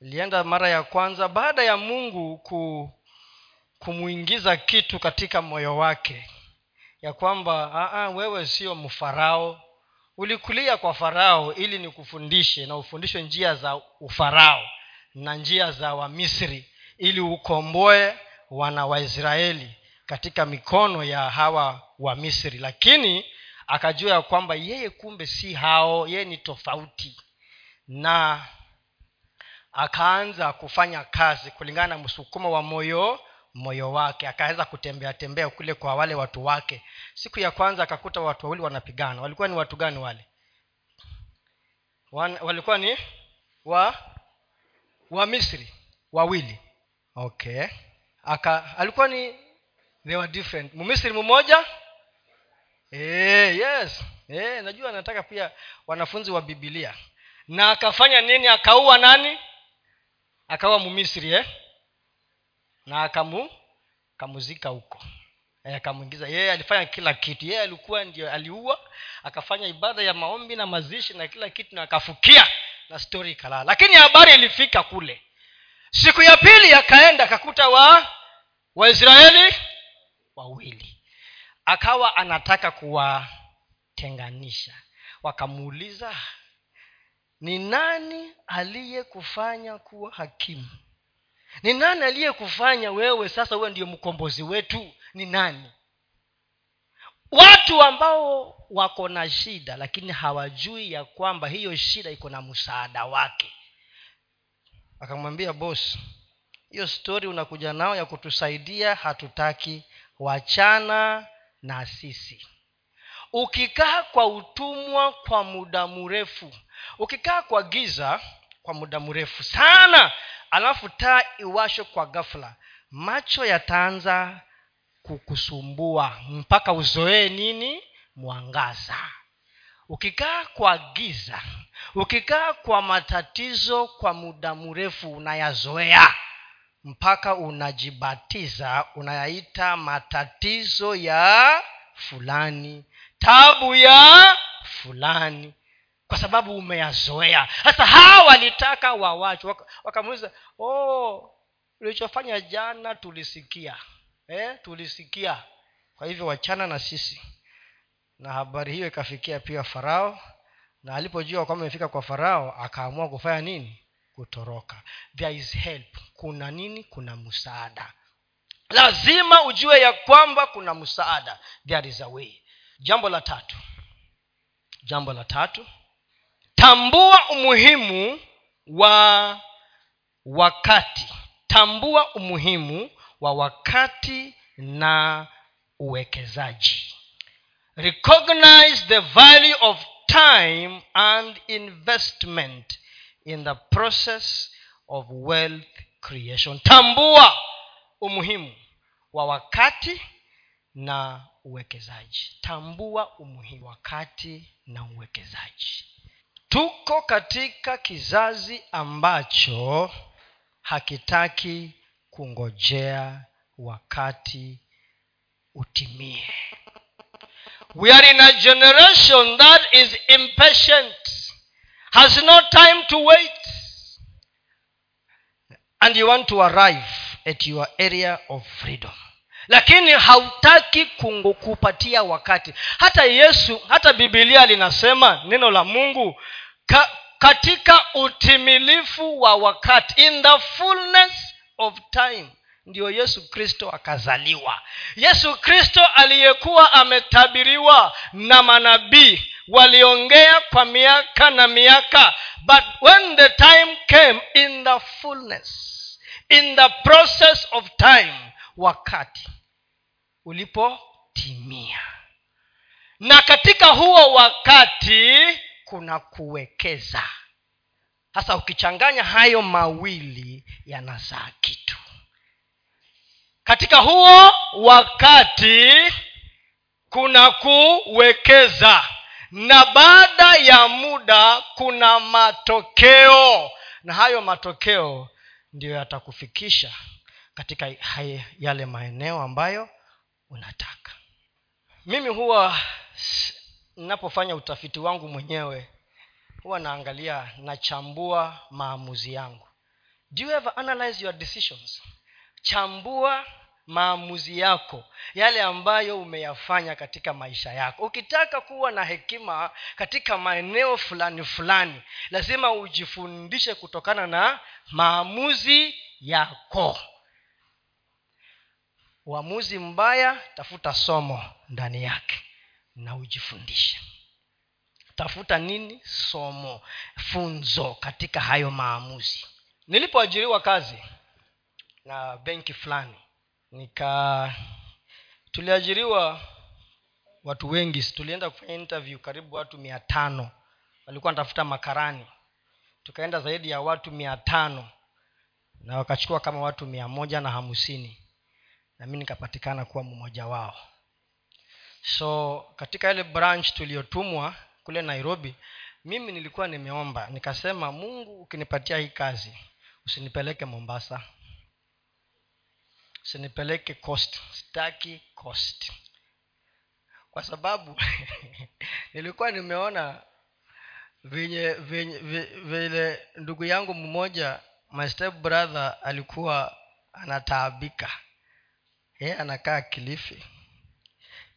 Ilienda mara ya kwanza baada ya mungu ku kumwingiza kitu katika moyo wake. Ya kwamba aa, wewe sio mfarao. Ulikulia kwa farao ili nikufundishe na ufundishwe njia za ufarao na njia za wamisri ili ukomboe wana waisraeli katika mikono ya hawa wamisri. Lakini akajua ya kwamba yeye kumbe si hao yeye ni tofauti. Na akaanza kufanya kazi kulingana na msukumo wa moyo moyo wake. Akaweza kutembea tembea kule kwa wale watu wake. Siku ya kwanza akakuta watu wawili wanapigana. Walikuwa ni watu gani wale? Wan, walikuwa ni wa wa misri wawili. Okay. Aka alikuwa ni they were different. Mmisri mmoja e, yes. E, najua nataka pia wanafunzi wa bibilia na akafanya nini? Akaua nani? Akaua mumisri eh? na akamu kamuzika huko. Eh, akamwingiza yeye alifanya kila kitu. Yeye alikuwa ndio aliua akafanya ibada ya maombi na mazishi na kila kitu na akafukia na stori ikalala. Lakini habari ilifika kule. Siku ya pili akaenda akakuta wa waisraeli wawili. Akawa anataka kuwatenganisha. Wakamuuliza ni nani aliyekufanya kuwa hakimu? Ni nani aliyekufanya wewe sasa wewe ndio mkombozi wetu? Ni nani watu ambao wako na shida lakini hawajui ya kwamba hiyo shida iko na msaada wake. Akamwambia bos hiyo stori unakuja nao ya kutusaidia hatutaki wachana na sisi. Ukikaa kwa utumwa kwa muda mrefu ukikaa kwa giza kwa muda mrefu sana alafu taa iwashwe kwa ghafla macho yataanza kukusumbua mpaka uzoee nini? Mwangaza. Ukikaa kwa giza ukikaa kwa matatizo kwa muda mrefu unayazoea mpaka unajibatiza unayaita matatizo ya fulani tabu ya fulani kwa sababu umeyazoea. Sasa hawa walitaka wawache wakamuuliza oh ulichofanya jana tulisikia eh, tulisikia. Kwa hivyo wachana na sisi. Na habari hiyo ikafikia pia farao. Na alipojua kwamba imefika kwa farao akaamua kufanya nini? Kutoroka. There is help. Kuna nini? Kuna msaada. Lazima ujue ya kwamba kuna msaada. There is a way. Jambo la tatu. Jambo la tatu. Tambua umuhimu wa wakati. Tambua umuhimu wa wakati na uwekezaji. Recognize the value of time and investment in the process of wealth creation. Tambua umuhimu wa wakati na uwekezaji. Tambua umuhimu wakati na uwekezaji. Tuko katika kizazi ambacho hakitaki kungojea wakati utimie. We are in a generation that is impatient has no time to wait. And you want to arrive at your area of freedom. Lakini hautaki kupatia wakati. Hata yesu hata bibilia linasema neno la mungu ka, katika utimilifu wa wakati in the fullness of time ndio yesu kristo akazaliwa. Yesu kristo aliyekuwa ametabiriwa na manabii waliongea kwa miaka na miaka but when the time came in the fullness in the process of time wakati ulipotimia. Na katika huo wakati kuna kuwekeza sasa ukichanganya hayo mawili yanazaa kitu. Katika huo wakati kuna kuwekeza na baada ya muda kuna matokeo. Na hayo matokeo ndiyo yatakufikisha katika yale maeneo ambayo unataka. Mimi huwa ninapofanya utafiti wangu mwenyewe huwa naangalia nachambua maamuzi yangu. Do you ever analyze your decisions? Chambua maamuzi yako yale ambayo umeyafanya katika maisha yako. Ukitaka kuwa na hekima katika maeneo fulani fulani lazima ujifundishe kutokana na maamuzi yako. Uamuzi mbaya tafuta somo ndani yake na ujifundishe tafuta nini? Somo funzo katika hayo maamuzi. Nilipoajiriwa kazi na benki fulani nika tuliajiriwa watu wengi. Tulienda kufanya interview karibu watu mia tano. Walikuwa natafuta makarani. Tukaenda zaidi ya watu mia tano na wakachukua kama watu mia moja na hamsini. Na mi nikapatikana kuwa mmoja wao. So katika ile branch tuliyotumwa kule nairobi mimi nilikuwa nimeomba nikasema mungu ukinipatia hii kazi usinipeleke mombasa. Usinipeleke coast. Sitaki coast. Kwa sababu [LAUGHS] nilikuwa nimeona venye vile ndugu yangu mmoja my step brother alikuwa anataabika. Yeye anakaa kilifi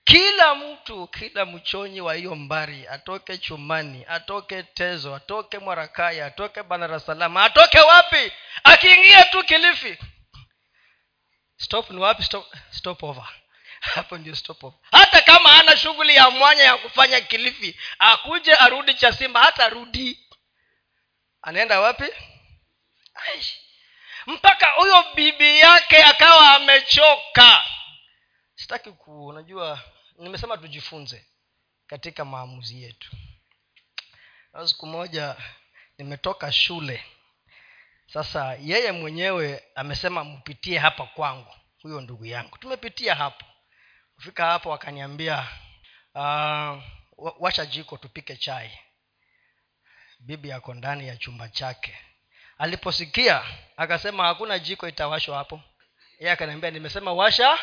kila mtu kila mchonyi wa hiyo mbari atoke chumani atoke tezo atoke mwarakaya atoke banarasalama atoke wapi? Akiingia tu kilifi. Stop ni wapi? Stop, stop over. [LAUGHS] Hapo ndio stop over. Hata kama ana shughuli ya mwanya ya kufanya kilifi akuje arudi cha simba hata rudi. Anaenda wapi? Aish. mpaka huyo bibi yake akawa amechoka sitaki ku unajua nimesema tujifunze katika maamuzi yetu. Siku moja nimetoka shule. Sasa yeye mwenyewe amesema mpitie hapa kwangu. Huyo ndugu yangu. Tumepitia hapo. Kufika hapo wakaniambia uh, washa jiko tupike chai. Bibi ako ndani ya chumba chake. Aliposikia akasema hakuna jiko itawashwa hapo. Yeye akaniambia nimesema washa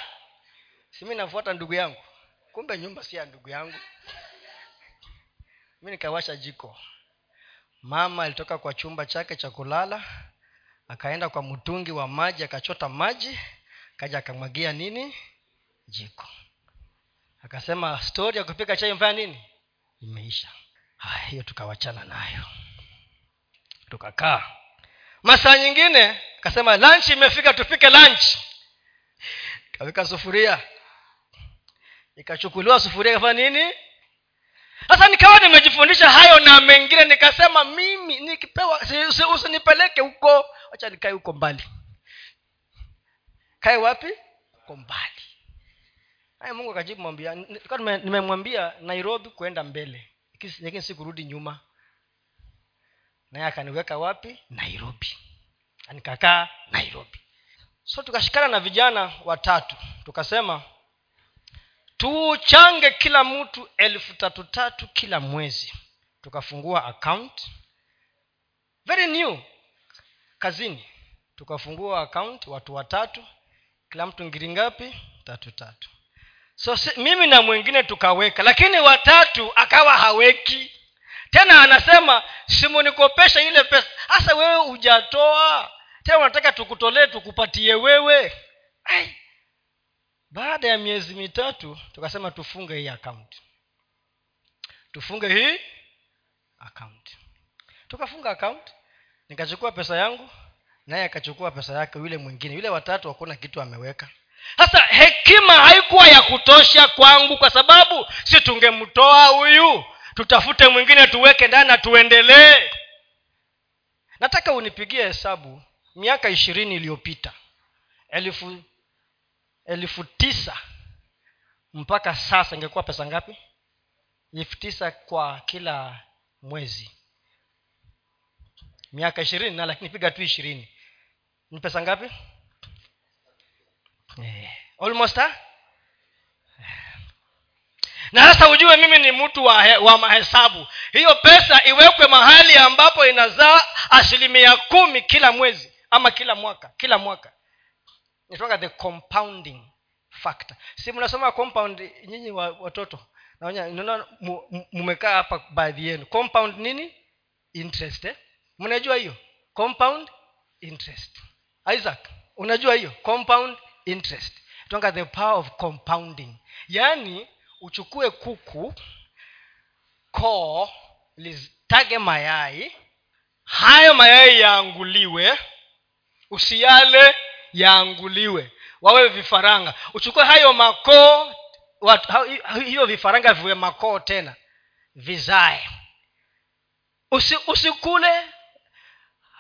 simi nafuata ndugu yangu kumbe nyumba si ya ndugu yangu. Mi nikawasha jiko. Mama alitoka kwa chumba chake cha kulala akaenda kwa mtungi wa maji akachota maji kaja akamwagia nini? Jiko. Akasema stori ya kupika chai mfanya nini? Imeisha. Hiyo tukawachana nayo. Tukakaa. Masaa nyingine akasema lunch imefika tupike lunch. Kaweka sufuria ikachukuliwa sufuria ikafanya nini? Sasa nikawa nimejifundisha hayo na mengine nikasema mimi nikipewa usinipeleke huko. Wacha nikae huko mbali. Kae wapi? Huko mbali. Haya mungu akajibu mwambia nimemwambia nairobi kuenda mbele. Lakini sikurudi nyuma. Naye akaniweka wapi? Nairobi. Nikakaa nairobi. So tukashikana na vijana watatu. Tukasema tuchange kila mtu elfu tatu tatu kila mwezi. Tukafungua account. Very new. Kazini. Tukafungua account watu watatu. Kila mtu ngiri ngapi? Tatu tatu. So si, mimi na mwingine tukaweka lakini watatu akawa haweki. Tena anasema simunikopesha ile pesa. Hasa wewe hujatoa. Tena unataka tukutolee tukupatie wewe. Ai. Baada ya miezi mitatu tukasema tufunge hii akaunti tufunge hii akaunti tukafunga akaunti nikachukua pesa yangu naye akachukua pesa yake yule mwingine. Yule watatu hakuna kitu ameweka. Sasa hekima haikuwa ya kutosha kwangu kwa sababu si tungemtoa huyu. Tutafute mwingine tuweke ndani na tuendelee. Nataka unipigie hesabu miaka ishirini iliyopita. Elfu elfu tisa mpaka sasa ingekuwa pesa ngapi? Elfu tisa kwa kila mwezi. Miaka ishirini na lakini piga tu ishirini. Ni pesa ngapi? Eh, almost ha? na sasa ujue mimi ni mtu wa, wa mahesabu. Hiyo pesa iwekwe mahali ambapo inazaa asilimia kumi kila mwezi ama kila mwaka kila mwaka nitoka the compounding factor. Si mnasoma compound nyinyi wa, watoto naona mmekaa hapa baadhi yenu. Compound nini? Interest eh? mnajua hiyo? Compound interest. Isaac unajua hiyo? Compound interest. Tonga the power of compounding. Yaani uchukue kuku koo litage mayai hayo mayai yaanguliwe usiyale yaanguliwe wawe vifaranga. Uchukue hayo makoo hiyo vifaranga viwe makoo tena vizae. Usi, usikule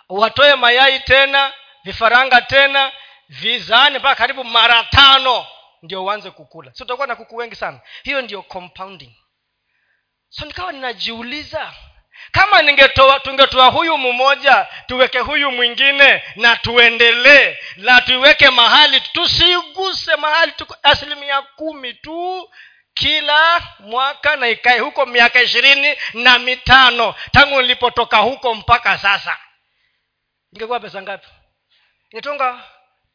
watoe mayai tena vifaranga tena vizaane mpaka karibu mara tano ndio uanze kukula. Si utakuwa na kuku wengi sana? Hiyo ndio compounding. So nikawa ninajiuliza kama tungetoa huyu mmoja tuweke huyu mwingine na tuendelee na tuiweke mahali tusiguse mahali tuko asilimia kumi tu kila mwaka na ikae huko miaka ishirini na mitano. Tangu nilipotoka huko mpaka sasa. Ingekuwa pesa ngapi? Inatonga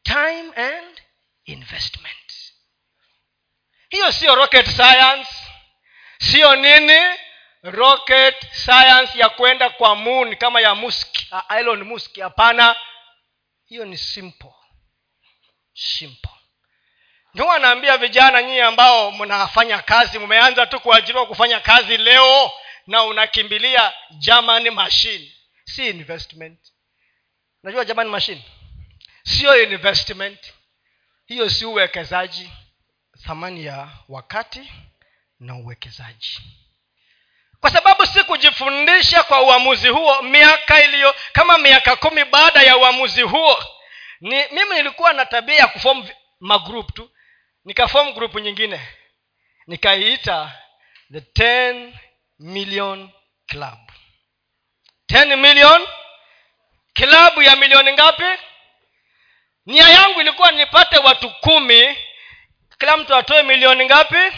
time and investment. Hiyo sio rocket science sio nini rocket science ya kwenda kwa moon kama ya musk. Uh, elon musk hapana. Hiyo ni simple. Simple. Ndio anaambia vijana nyinyi ambao mnafanya kazi mmeanza tu kuajiriwa kufanya kazi leo na unakimbilia german machine. Si investment. Unajua german machine? Sio investment. Hiyo si uwekezaji. Thamani ya wakati na uwekezaji kwa sababu si kujifundisha kwa uamuzi huo miaka iliyo kama miaka kumi baada ya uamuzi huo. Ni mimi nilikuwa na tabia ya kufomu magrup tu. Nikafom grupu nyingine. Nikaiita the 10 million club. 10 million klabu ya milioni ngapi? Nia yangu ilikuwa nipate watu kumi. Kila mtu atoe milioni ngapi?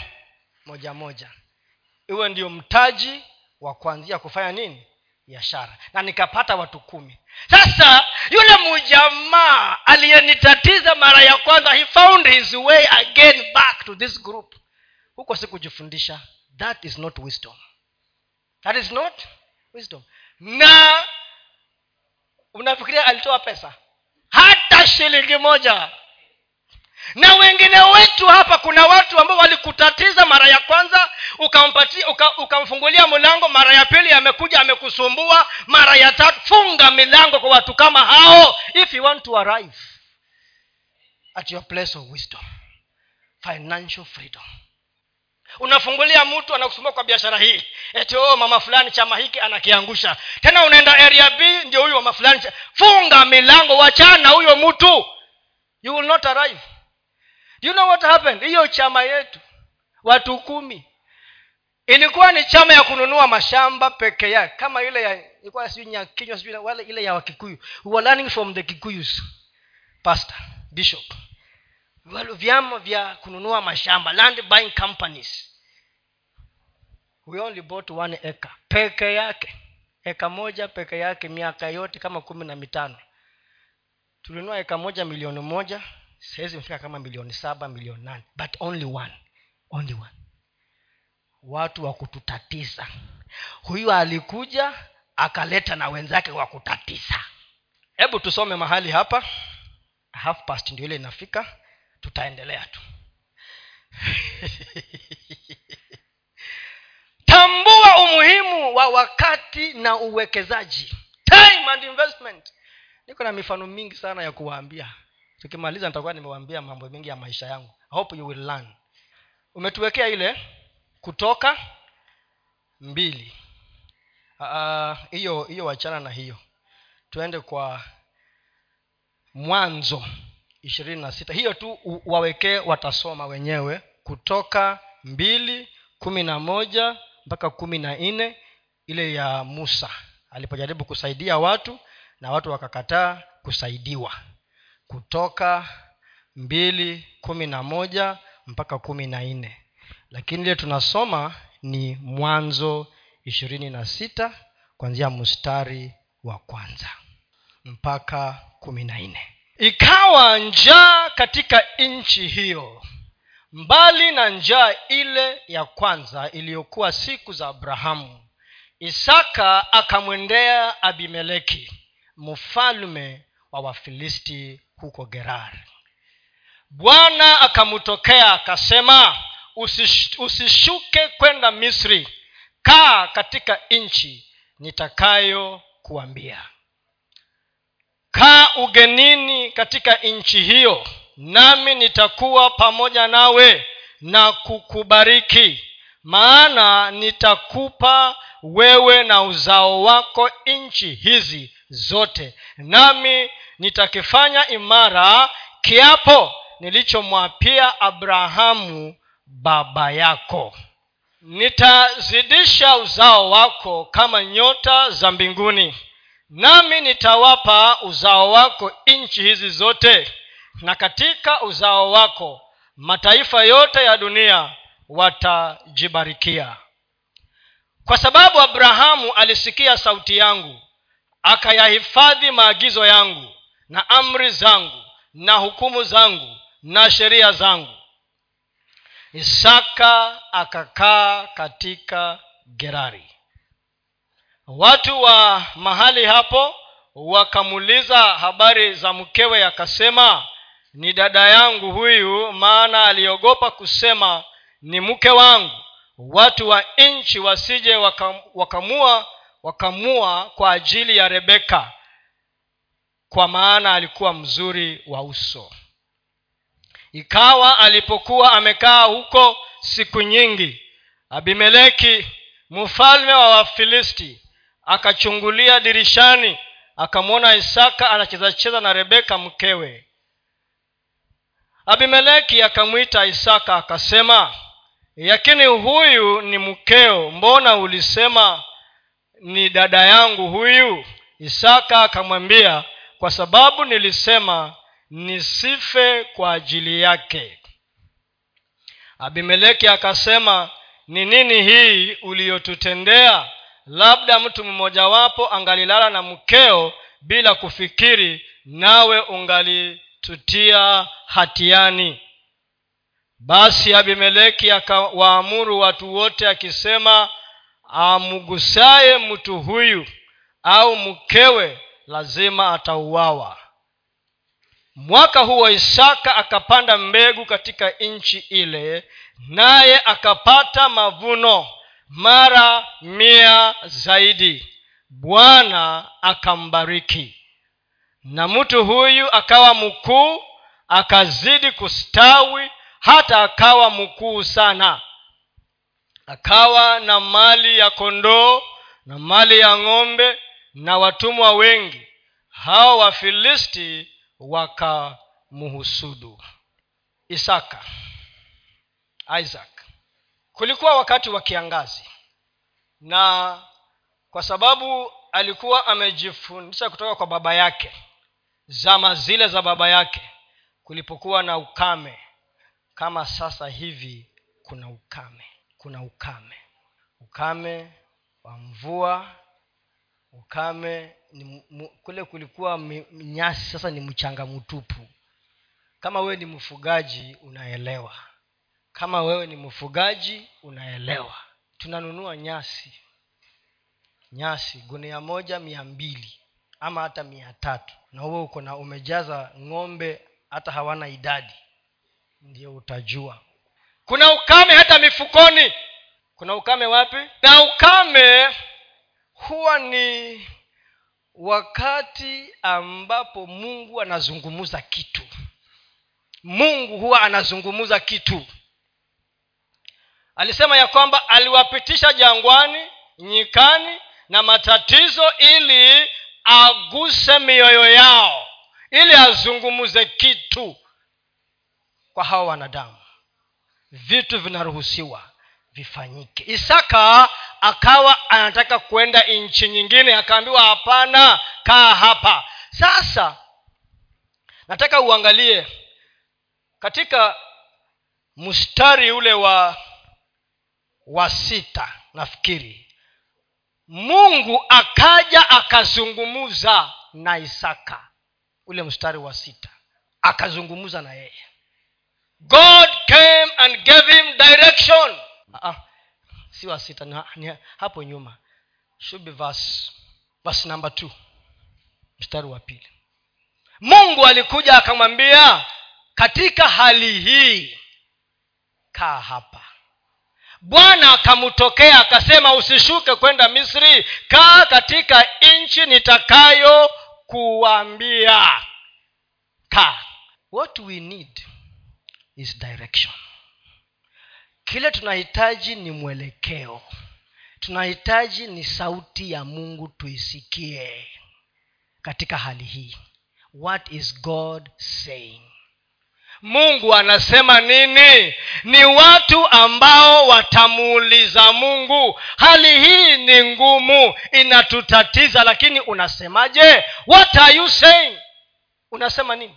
Moja moja iwe ndio mtaji wa kuanzia kufanya nini? Biashara. Na nikapata watu kumi. Sasa yule mjamaa aliyenitatiza mara ya kwanza he found his way again back to this group. Huko sikujifundisha. That is not wisdom. That is not wisdom. Na unafikiria alitoa pesa? Hata shilingi moja na wengine wetu hapa kuna watu ambao walikutatiza mara ya kwanza ukampatia uka, ukamfungulia mlango mara ya pili amekuja amekusumbua mara ya tatu funga milango kwa watu kama hao if you want to arrive at your place of wisdom financial freedom. Unafungulia mtu anakusumbua kwa biashara hii eti oh, mama fulani chama hiki anakiangusha. Tena unaenda area b ndio huyu mama fulani funga milango wachana huyo mtu. You will not arrive you know what happened? Hiyo chama yetu watu kumi ilikuwa ni chama ya kununua mashamba peke yake. Kama ile ya ilikuwa sijui nyakinywa wale ile ya wakikuyu. We were learning from the kikuyus pastor bishop. Vyama vya kununua mashamba land buying companies. We only bought one acre peke yake eka moja peke yake miaka yote kama kumi na mitano. Tulinunua eka moja milioni moja sahizi imefika kama milioni saba milioni nane. But only one. Only one. Watu wa kututatiza. Huyu alikuja akaleta na wenzake wa kutatiza. Hebu tusome mahali hapa. Half past ndio ile inafika. Tutaendelea tu. [LAUGHS] Tambua umuhimu wa wakati na uwekezaji. Time and investment. Niko na mifano mingi sana ya kuwaambia tukimaliza nitakuwa nimewaambia mambo mengi ya maisha yangu. I hope you will learn. Umetuwekea ile kutoka mbili. Hiyo uh, hiyo wachana na hiyo. Tuende kwa mwanzo ishirini na sita. Hiyo tu wawekee watasoma wenyewe. Kutoka mbili kumi na moja mpaka kumi na nne ile ya musa. Alipojaribu kusaidia watu na watu wakakataa kusaidiwa kutoka mbili kumi na moja mpaka kumi na nne. Lakini ile tunasoma ni mwanzo ishirini na sita kwanzia mstari wa kwanza mpaka kumi na nne. Ikawa njaa katika nchi hiyo mbali na njaa ile ya kwanza iliyokuwa siku za abrahamu isaka akamwendea abimeleki mfalme wa wafilisti huko gerar bwana akamtokea akasema usish, usishuke kwenda misri. Kaa katika nchi nitakayokuambia kaa ugenini katika nchi hiyo nami nitakuwa pamoja nawe na kukubariki. Maana nitakupa wewe na uzao wako nchi hizi zote. Nami nitakifanya imara kiapo nilichomwapia abrahamu baba yako. Nitazidisha uzao wako kama nyota za mbinguni. Nami nitawapa uzao wako nchi hizi zote. Na katika uzao wako mataifa yote ya dunia watajibarikia. Kwa sababu abrahamu alisikia sauti yangu akayahifadhi maagizo yangu na amri zangu na hukumu zangu na sheria zangu. Isaka akakaa katika gerari. Watu wa mahali hapo wakamuuliza habari za mkewe akasema ni dada yangu huyu maana aliogopa kusema ni mke wangu watu wa nchi wasije wakamua wakamua kwa ajili ya rebeka kwa maana alikuwa mzuri wa uso. Ikawa alipokuwa amekaa huko siku nyingi abimeleki mfalme wa wafilisti akachungulia dirishani akamwona isaka anachezacheza na rebeka mkewe. Abimeleki akamwita isaka akasema yakini huyu ni mkeo mbona ulisema ni dada yangu huyu isaka akamwambia kwa sababu nilisema nisife kwa ajili yake. Abimeleki akasema ni nini hii uliyotutendea? Labda mtu mmojawapo angalilala na mkeo bila kufikiri nawe ungalitutia hatiani. Basi abimeleki akawaamuru watu wote akisema amgusaye mtu huyu au mkewe lazima atauawa. Mwaka huo isaka akapanda mbegu katika nchi ile naye akapata mavuno mara mia zaidi. Bwana akambariki. Na mtu huyu akawa mkuu akazidi kustawi hata akawa mkuu sana akawa na mali ya kondoo na mali ya ng'ombe na watumwa wengi. Hao wafilisti wakamhusudu isaka isaac. Kulikuwa wakati wa kiangazi na kwa sababu alikuwa amejifundisha kutoka kwa baba yake zama zile za baba yake kulipokuwa na ukame kama sasa hivi kuna ukame kuna ukame. Ukame wa mvua ukame ni, m, kule kulikuwa nyasi sasa ni mchanga mtupu. Kama wewe ni mfugaji unaelewa. Kama wewe ni mfugaji unaelewa. Tunanunua nyasi. Nyasi gunia moja mia mbili ama hata mia tatu. Na huwe uko na umejaza ng'ombe hata hawana idadi. Ndio utajua kuna ukame hata mifukoni. Kuna ukame wapi? Na ukame huwa ni wakati ambapo mungu anazungumza kitu. Mungu huwa anazungumza kitu. Alisema ya kwamba aliwapitisha jangwani nyikani na matatizo ili aguse mioyo yao ili azungumze kitu kwa hawa wanadamu vitu vinaruhusiwa vifanyike. Isaka akawa anataka kwenda nchi nyingine akaambiwa hapana kaa hapa. Sasa nataka uangalie katika mstari ule wa wa sita nafikiri. Mungu akaja akazungumuza na isaka. Ule mstari wa sita. Akazungumza na yeye god came and gave him direction. Ah, si wa sita hapo nyuma. Should be verse, verse mstari wa pili. Mungu alikuja akamwambia katika hali hii kaa hapa. Bwana akamtokea akasema usishuke kwenda misri kaa katika nchi nitakayo kuambia kaa. What we need is direction. Kile tunahitaji ni mwelekeo. Tunahitaji ni sauti ya mungu tuisikie katika hali hii. What is god saying? Mungu anasema nini? Ni watu ambao watamuuliza mungu. Hali hii ni ngumu inatutatiza lakini unasemaje? What are you saying? Unasema nini?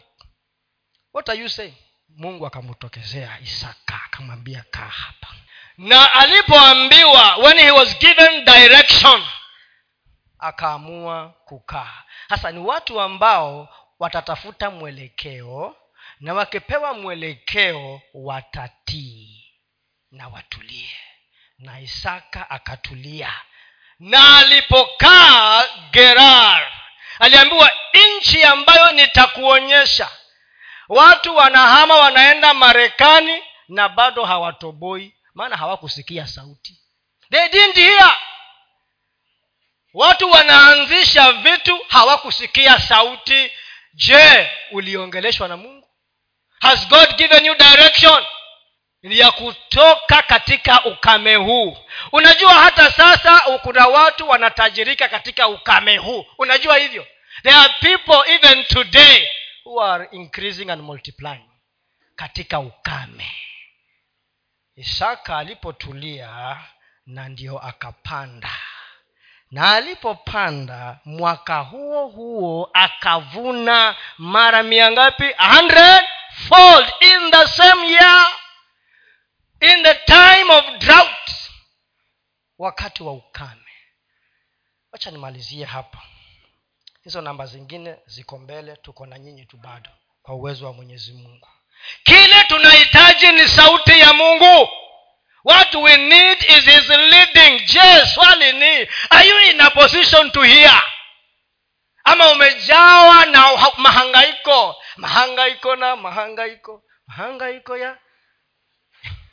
What are you saying mungu akamtokezea isaka akamwambia kaa hapa. Na alipoambiwa when he was given direction akaamua kukaa. Sasa ni watu ambao watatafuta mwelekeo na wakipewa mwelekeo watatii na watulie. Na isaka akatulia. Na alipokaa gerar aliambiwa nchi ambayo nitakuonyesha watu wanahama wanaenda marekani na bado hawatoboi maana hawakusikia sauti. They didn't hear. Watu wanaanzisha vitu hawakusikia sauti. Je uliongeleshwa na mungu? Has god given you direction? Ya kutoka katika ukame huu. Unajua hata sasa kuna watu wanatajirika katika ukame huu. Unajua hivyo. There are people even today who are increasing and multiplying katika ukame. Isaka alipotulia na ndio akapanda. Na alipopanda mwaka huo huo akavuna mara mia ngapi? Fold in the same year. In the time of drought. Wakati wa ukame. Wacha nimalizie hapa hizo namba zingine ziko mbele tuko na nyinyi tu bado kwa uwezo wa mwenyezi mungu. Kile tunahitaji ni sauti ya mungu. What we need is his leading. Je swali ni are you in a position to hear? Ama umejawa na mahangaiko? Mahangaiko na mahangaiko mahangaiko ya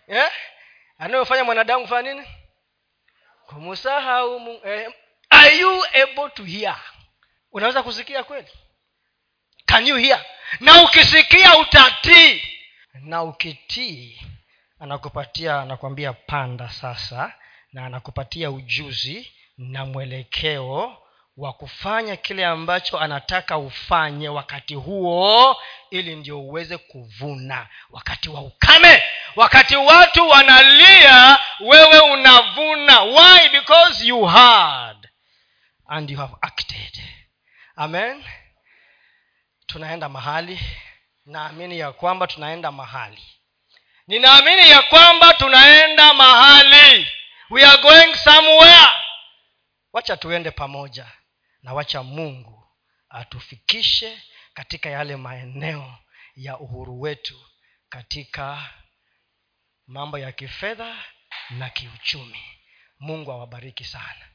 yeah? anayofanya mwanadamu kufanya nini? Kumsahau eh, are you able to hear unaweza kusikia kweli? Can you hear? Na ukisikia utatii. Na ukitii anakupatia anakuambia panda sasa na anakupatia ujuzi na mwelekeo wa kufanya kile ambacho anataka ufanye wakati huo ili ndio uweze kuvuna. Wakati wa ukame wakati watu wanalia wewe unavuna. Why? Because you heard and you have acted amen. Tunaenda mahali. Naamini ya kwamba tunaenda mahali. Ninaamini ya kwamba tunaenda mahali. We are going somewhere. Wacha tuende pamoja na wacha mungu atufikishe katika yale maeneo ya uhuru wetu katika mambo ya kifedha na kiuchumi. Mungu awabariki sana